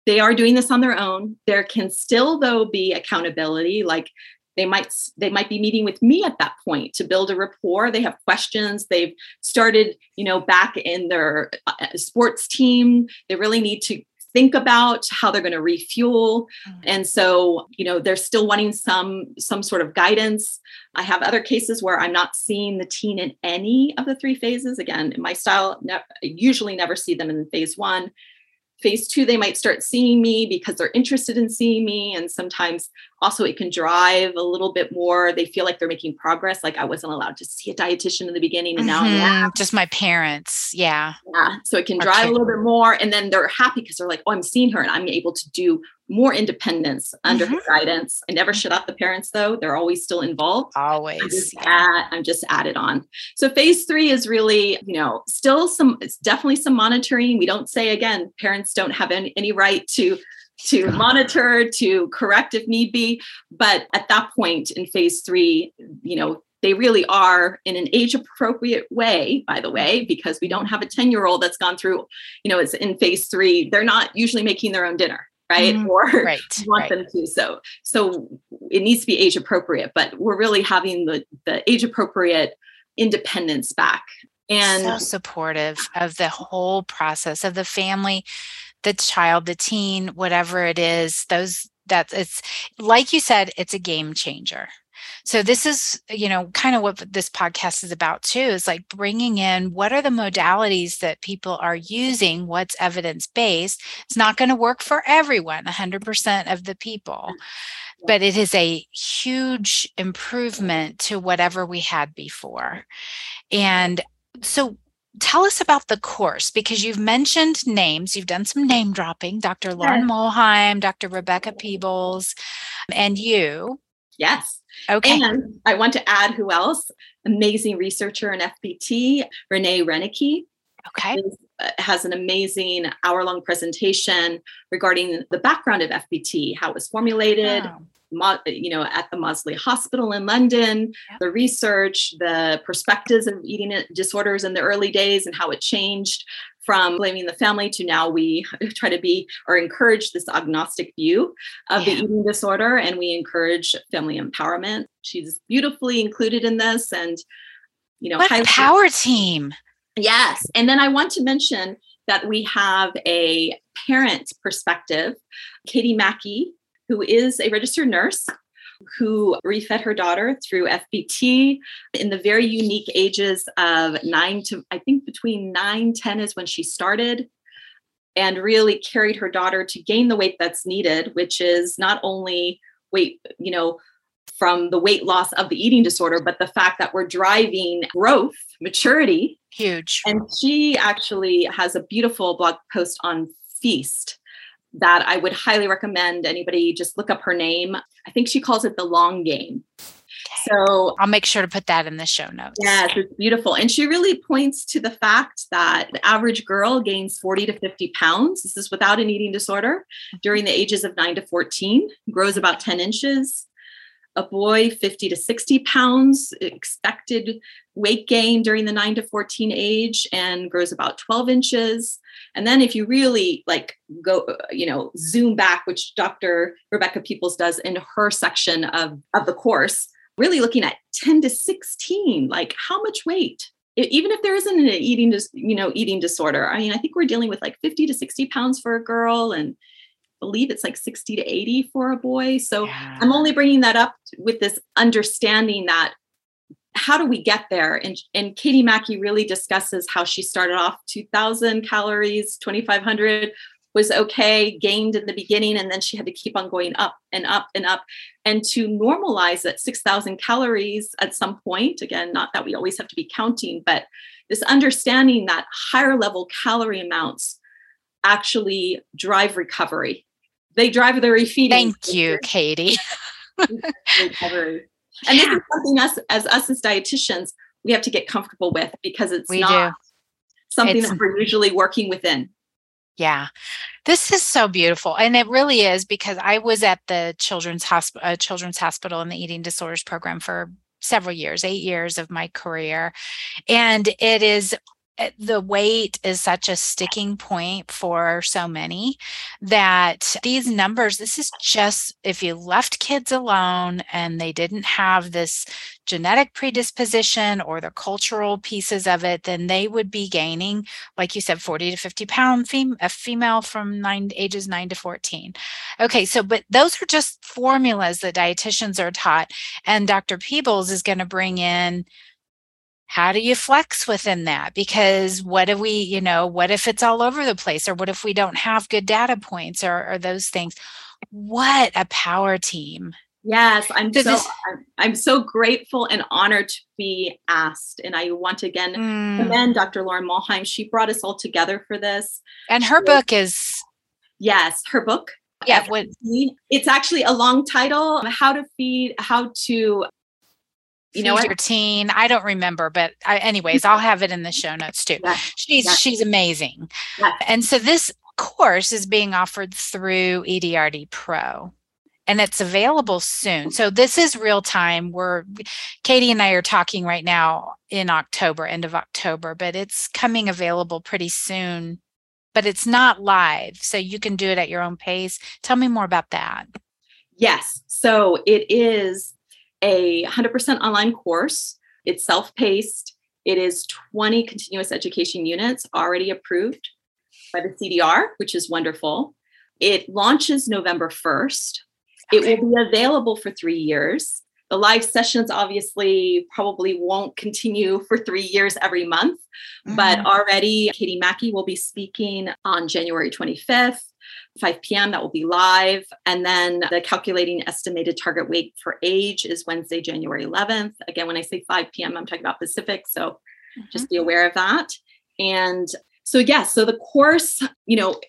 they are doing this on their own. There can still, though, be accountability, like they might they might be meeting with me at that point to build a rapport they have questions they've started you know back in their uh, sports team they really need to think about how they're going to refuel. Mm-hmm. and so you know they're still wanting some some sort of guidance. I have other cases where i'm not seeing the teen in any of the three phases. Again in my style ne- usually never see them in phase one. Phase two they might start seeing me because they're interested in seeing me and sometimes also it can drive a little bit more. They feel like they're making progress. Like i wasn't allowed to see a dietitian in the beginning and mm-hmm. now just my parents. Yeah. Yeah. So it can drive okay. a little bit more and then they're happy because they're like oh i'm seeing her and i'm able to do more independence under mm-hmm. her guidance. I never shut off the parents though. They're always still involved. Always. I'm just, yeah. add, I'm just added on. So phase three is really you know still some it's definitely some monitoring. We don't say again parents don't have any, any right to to monitor, to correct if need be. But at that point in phase three, you know, they really are in an age appropriate way, by the way, because we don't have a 10 year old that's gone through, you know, it's in phase three. They're not usually making their own dinner right mm, or right, want right. them to so so it needs to be age appropriate but we're really having the the age appropriate independence back and so supportive of the whole process of the family the child, the teen, whatever it is, those that it's like you said, it's a game changer. So this is, you know, kind of what this podcast is about too is like bringing in what are the modalities that people are using, what's evidence based. It's not going to work for everyone, 100% of the people, but it is a huge improvement to whatever we had before. And so tell us about the course because you've mentioned names. You've done some name dropping, Dr. Lauren Muhlheim, Dr. Rebecca Peebles, and you. Yes. Okay. And I want to add who else? Amazing researcher in FBT, Renee Rienecke. Okay. Uh, has an amazing hour long presentation regarding the background of FBT, how it was formulated, wow you know, at the Maudsley Hospital in London, the research, the perspectives of eating disorders in the early days and how it changed from blaming the family to now we try to be or encourage this agnostic view of yeah. the eating disorder and we encourage family empowerment. She's beautifully included in this and you know, what power team. Yes. And then I want to mention that we have a parent perspective. Katie Makie who is a registered nurse who refed her daughter through FBT in the very unique ages of nine to, I think between nine, 10 is when she started, and really carried her daughter to gain the weight that's needed, which is not only weight, you know, from the weight loss of the eating disorder, but the fact that we're driving growth, maturity. Huge. And she actually has a beautiful blog post on Feast that I would highly recommend anybody just look up her name. I think she calls it the long game. So I'll make sure to put that in the show notes. Yes, it's beautiful. And she really points to the fact that the average girl gains 40 to 50 pounds. This is without an eating disorder during the ages of 9 to 14, grows about 10 inches. A boy, 50 to 60 pounds expected weight gain during the 9 to 14 age and grows about 12 inches. And then if you really like go, you know, zoom back, which Dr. Rebecca peebles does in her section of, of the course, really looking at 10 to 16, like how much weight even if there isn't an eating you know eating disorder i mean i think we're dealing with like 50 to 60 pounds for a girl and believe it's like 60 to 80 for a boy so yeah. i'm only bringing that up with this understanding that how do we get there and, and katie makie really discusses how she started off 2000 calories 2500 was okay, gained in the beginning, and then she had to keep on going up and up and up. And to normalize at 6,000 calories at some point, again, not that we always have to be counting, but this understanding that higher level calorie amounts actually drive recovery. They drive the refeeding. Thank you, Katie. recovery. And this is something us as us as dietitians, we have to get comfortable with because it's we not do. something it's, that we're usually working within. Yeah. This is so beautiful. And it really is because I was at the children's hospital uh, children's hospital in the eating disorders program for several years, 8 years of my career. And it is the weight is such a sticking point for so many that these numbers this is just if you left kids alone and they didn't have this genetic predisposition or the cultural pieces of it then they would be gaining like you said 40 to 50 pound fem- a female from nine ages 9 to 14 okay so but those are just formulas that dietitians are taught and dr peebles is going to bring in how do you flex within that? Because what if we you know what if it's all over the place? Or what if we don't have good data points or, or those things? What a power team. Yes i'm so this, I'm, I'm, so grateful and honored to be asked. And i want to again mm. commend dr lauren muhlheim. She brought us all together for this. And her book is yes her book yeah what, it's actually a long title how to feed how to you know your teen i don't remember but I, anyways i'll have it in the show notes too. She's she's amazing. And so this course is being offered through edrd pro and it's available soon. So this is real time. We're katie and i are talking right now in october end of october but it's coming available pretty soon but it's not live so you can do it at your own pace. Tell me more about that. Yes. So it is a 100% online course. It's self paced. It is 20 continuous education units already approved by the CDR, which is wonderful. It launches November 1st. Okay. It will be available for three years. The live sessions obviously probably won't continue for three years every month, mm-hmm. but already Katie Makie will be speaking on January 25th. 5 p.m. That will be live. And then the calculating estimated target weight for age is Wednesday, January 11th. Again, when I say 5 p.m., I'm talking about Pacific. So mm-hmm. just be aware of that. And so, yes, yeah, so the course, you know,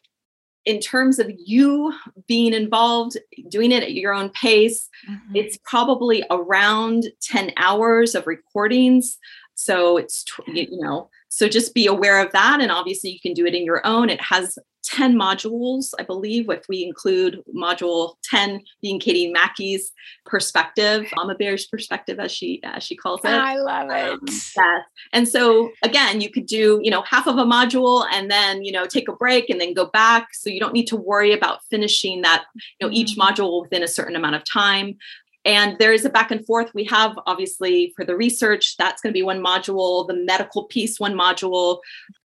in terms of you being involved, doing it at your own pace, mm-hmm. it's probably around 10 hours of recordings. So it's, you know, so just be aware of that. And obviously, you can do it in your own. It has 10 modules, I believe, if we include module 10 being Katie Makie's perspective, Mama Bear's perspective, as she as she calls it. I love it. Um, yes. And so again, you could do, you know, half of a module and then, you know, take a break and then go back. So you don't need to worry about finishing that, you know, each mm-hmm. module within a certain amount of time. And there is a back and forth. We have obviously for the research, that's going to be one module, the medical piece, one module.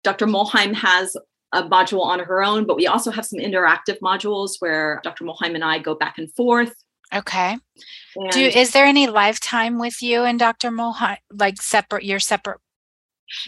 Dr. Muhlheim has a module on her own, but we also have some interactive modules where Dr. Muhlheim and I go back and forth. Okay. And Do is there any lifetime with you and Dr. Muhlheim, like separate your separate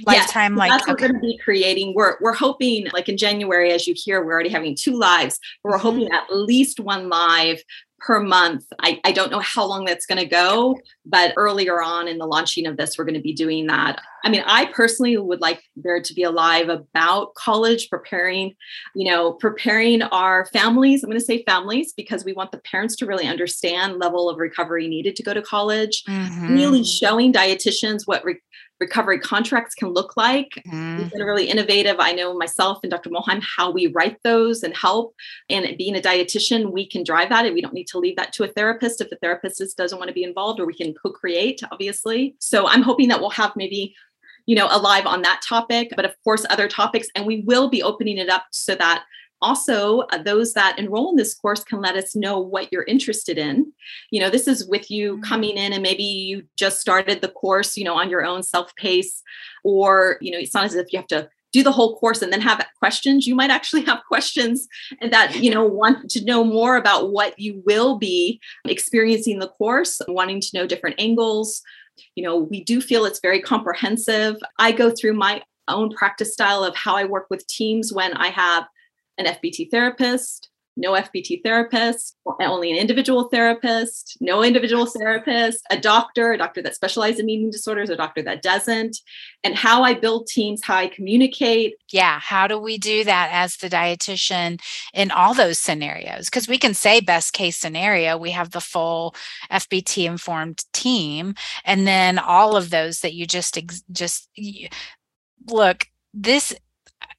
lifetime? Yes, like that's what we're going to be creating. We're we're hoping, like in January, as you hear, we're already having two lives. We're mm-hmm. hoping at least one live per month. I, I don't know how long that's going to go, but earlier on in the launching of this, we're going to be doing that. I mean, I personally would like there to be a live about college, preparing, you know, preparing our families. I'm going to say families because we want the parents to really understand level of recovery needed to go to college, mm-hmm. really showing dietitians what re- recovery contracts can look like. Mm. We've been really innovative. I know myself and Dr. Muhlheim how we write those and help. And being a dietitian, we can drive that. And we don't need to leave that to a therapist if the therapist doesn't want to be involved, or we can co-create, obviously. So I'm hoping that we'll have maybe you know, alive on that topic, but of course, other topics. And we will be opening it up so that also uh, those that enroll in this course can let us know what you're interested in. You know this is with you mm-hmm. coming in and maybe you just started the course you know on your own self pace or you know it's not as if you have to do the whole course and then have questions. You might actually have questions that you know want to know more about what you will be experiencing the course wanting to know different angles. You know we do feel it's very comprehensive. I go through my own practice style of how i work with teams when i have an fbt therapist no FBT therapist, only an individual therapist, no individual therapist, a doctor, a doctor that specializes in eating disorders, a doctor that doesn't, and how I build teams, how I communicate. Yeah. How do we do that as the dietitian in all those scenarios? Because we can say best case scenario, we have the full FBT informed team, and then all of those that you just, ex- just, look, this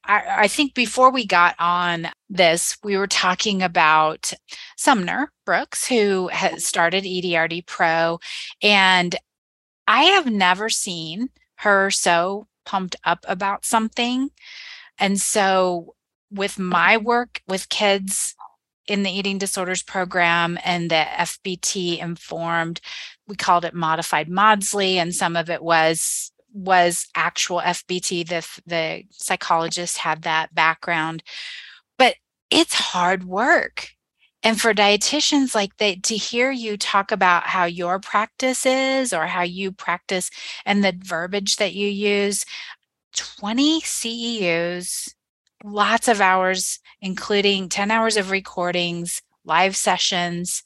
I, I, think before we got on this, we were talking about Sumner Brooks, who has started EDRD Pro. And I have never seen her so pumped up about something. And so, with my work with kids in the eating disorders program and the FBT informed, we called it modified Maudsley, and some of it was was actual FBT. The the psychologist had that background, but it's hard work. And for dietitians, like they to hear you talk about how your practice is or how you practice and the verbiage that you use, 20 CEUs, lots of hours, including 10 hours of recordings, live sessions.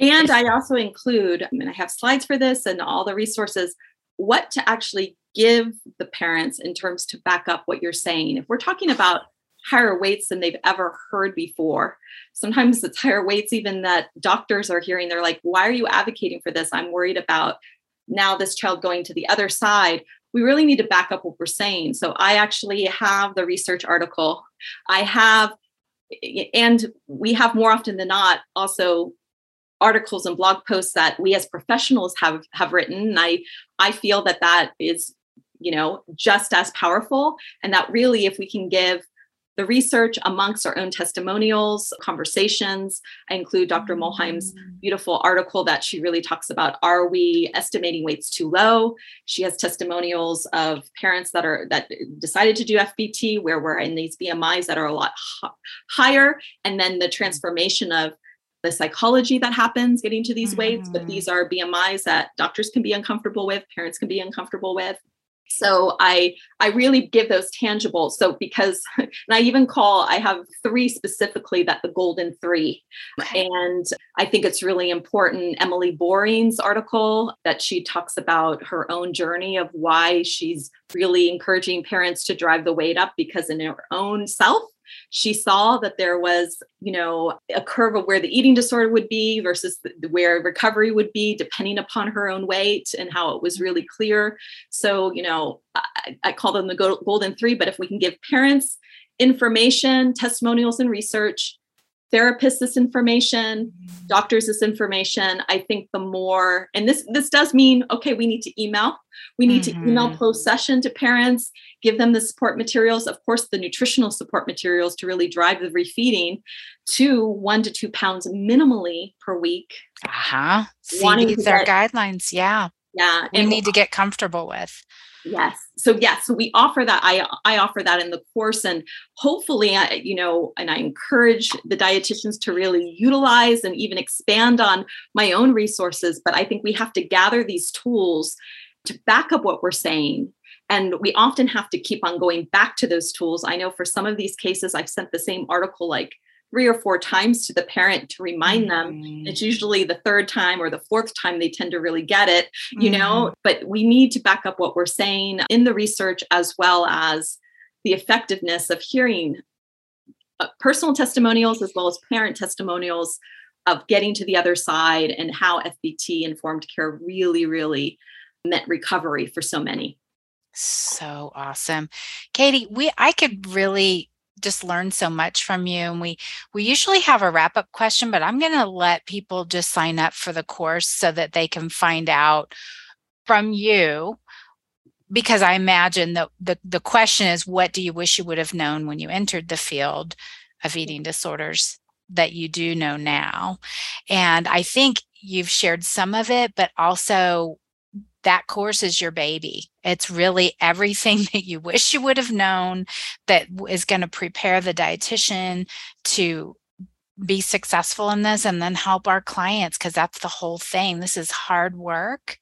And I also include, I mean, I have slides for this and all the resources what to actually give the parents in terms to back up what you're saying. If we're talking about higher weights than they've ever heard before, sometimes it's higher weights even that doctors are hearing. They're like, why are you advocating for this? I'm worried about now this child going to the other side. We really need to back up what we're saying. So I actually have the research article. I have and we have more often than not also articles and blog posts that we as professionals have have written. And i i feel that that is you know just as powerful and that really if we can give the research amongst our own testimonials conversations i include dr muhlheim's mm. beautiful article that she really talks about are we estimating weights too low? She has testimonials of parents that are that decided to do fbt where we're in these bmis that are a lot higher and then the transformation of the psychology that happens getting to these mm-hmm. weights, but these mm-hmm. are BMIs that doctors can be uncomfortable with, parents can be uncomfortable with. So I I really give those tangible. So because and I even call I have three specifically that the golden three, and I think it's really important. Emily Boring's article that she talks about her own journey of why she's really encouraging parents to drive the weight up because in her own self she saw that there was, you know, a curve of where the eating disorder would be versus the, where recovery would be, depending upon her own weight and how it was really clear. So, you know, I, I call them the golden three, but if we can give parents information, testimonials, and research, therapists this information mm-hmm. doctors this information i think the more and this this does mean okay we need to email we need mm-hmm. to email mm-hmm. post session to parents give them the support materials of course the nutritional support materials to really drive the refeeding to one to two pounds minimally per week uh-huh CDs are guidelines yeah yeah we need to get comfortable with yes. So yes so we offer that i i offer that in the course and hopefully I, you know and i encourage the dietitians to really utilize and even expand on my own resources but i think we have to gather these tools to back up what we're saying and we often have to keep on going back to those tools. I know for some of these cases i've sent the same article like three or four times to the parent to remind mm-hmm. them. It's usually the third time or the fourth time they tend to really get it, you mm-hmm. know, but we need to back up what we're saying in the research as well as the effectiveness of hearing uh, personal testimonials as well as parent testimonials of getting to the other side and how FBT informed care really, really meant recovery for so many. So awesome. Katie, we I could really just learned so much from you and we we usually have a wrap up question but i'm going to let people just sign up for the course so that they can find out from you because i imagine that the, the question is what do you wish you would have known when you entered the field of eating disorders that you do know now. And I think you've shared some of it, but also that course is your baby. It's really everything that you wish you would have known that is going to prepare the dietitian to be successful in this and then help our clients because that's the whole thing. This is hard work.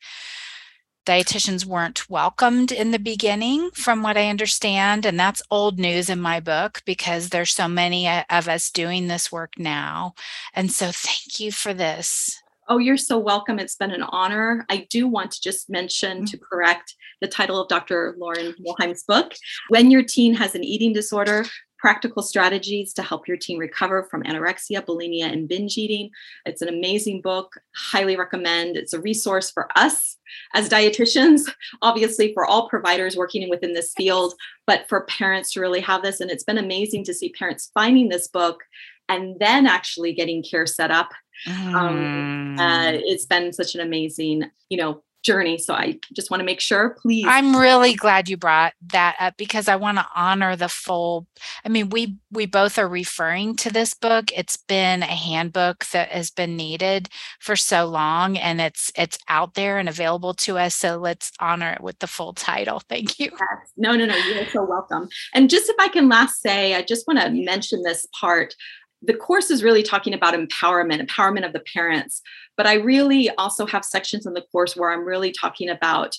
Dietitians weren't welcomed in the beginning, from what I understand. And that's old news in my book because there's so many uh, of us doing this work now. And so, thank you for this. Oh, you're so welcome. It's been an honor. I do want to just mention to mm-hmm. correct the title of Dr. Lauren Muhlheim's book. When your teen has an eating disorder, practical strategies to help your teen recover from anorexia, bulimia, and binge eating. It's an amazing book. Highly recommend. It's a resource for us as dietitians, obviously for all providers working within this field, but for parents to really have this. And it's been amazing to see parents finding this book and then actually getting care set up. Mm. Um, uh, mm. it's been such an amazing, you know, journey. So I just want to make sure, please. I'm really glad you brought that up because I want to honor the full. I mean, we we both are referring to this book. It's been a handbook that has been needed for so long, and it's it's out there and available to us. So let's honor it with the full title. Thank you. Yes. No, no, no. You're so welcome. And just if I can last say, I just want to mention this part the course is really talking about empowerment, empowerment of the parents. But I really also have sections in the course where I'm really talking about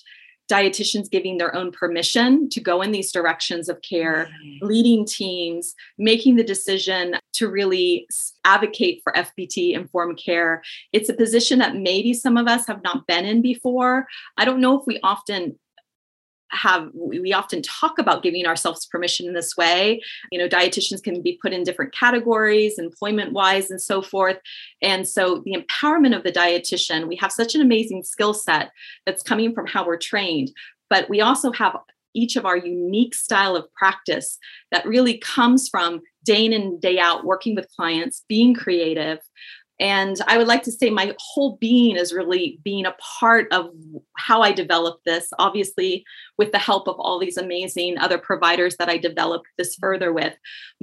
dietitians giving their own permission to go in these directions of care, mm-hmm. leading teams, making the decision to really advocate for FBT informed care. It's a position that maybe some of us have not been in before. I don't know if we often have we often talk about giving ourselves permission in this way. You know dietitians can be put in different categories employment wise and so forth. And so the empowerment of the dietitian we have such an amazing skill set that's coming from how we're trained but we also have each of our unique style of practice that really comes from day in and day out working with clients being creative and I would like to say my whole being is really being a part of how I developed this, obviously, with the help of all these amazing other providers that I developed this further with.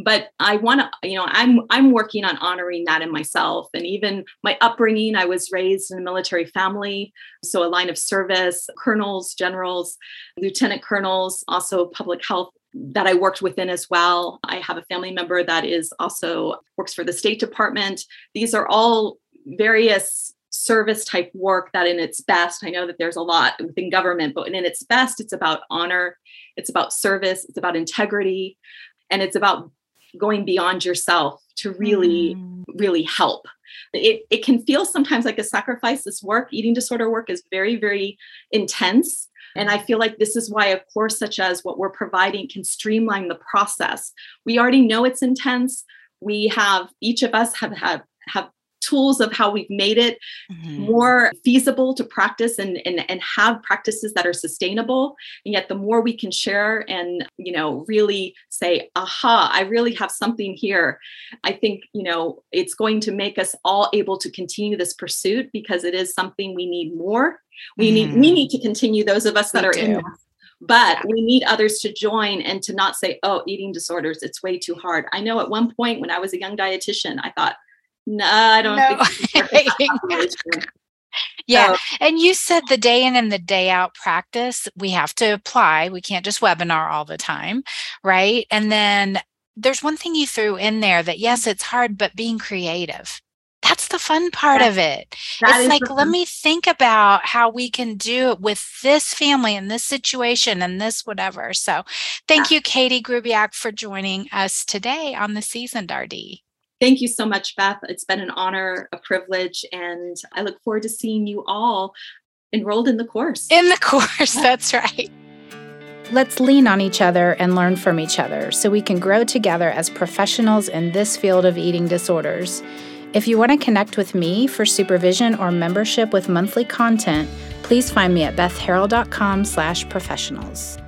But I want to, you know, I'm I'm working on honoring that in myself. And even my upbringing, I was raised in a military family, so a line of service, colonels, generals, lieutenant colonels, also public health that I worked within as well. I have a family member that is also works for the State Department. These are all various service type work that in its best, I know that there's a lot within government, but in its best, it's about honor, it's about service, it's about integrity, and it's about going beyond yourself to really, mm. really help. It, it can feel sometimes like a sacrifice. This work, eating disorder work, is very, very intense and I feel like this is why a course such as what we're providing can streamline the process. We already know it's intense. We have each of us have have have tools of how we've made it mm-hmm. more feasible to practice and, and and have practices that are sustainable and yet the more we can share and you know really say aha i really have something here i think you know it's going to make us all able to continue this pursuit because it is something we need more we mm. need we mm-hmm. need to continue those of us that we are do. in this but we need others to join and to not say oh eating disorders it's way too hard i know at one point when i was a young dietitian i thought no i don't no. think yeah. So, and you said the day in and the day out practice, we have to apply. We can't just webinar all the time. Right. And then there's one thing you threw in there that, yes, it's hard, but being creative that's the fun part that, of it. It's like, let me think about how we can do it with this family and this situation and this whatever. So thank yeah. you, Katie Grubiak, for joining us today on the Seasoned RD. Thank you so much, Beth. It's been an honor, a privilege, and I look forward to seeing you all enrolled in the course. In the course, that's right. Let's lean on each other and learn from each other so we can grow together as professionals in this field of eating disorders. If you want to connect with me for supervision or membership with monthly content, please find me at bethharrell.com slash professionals.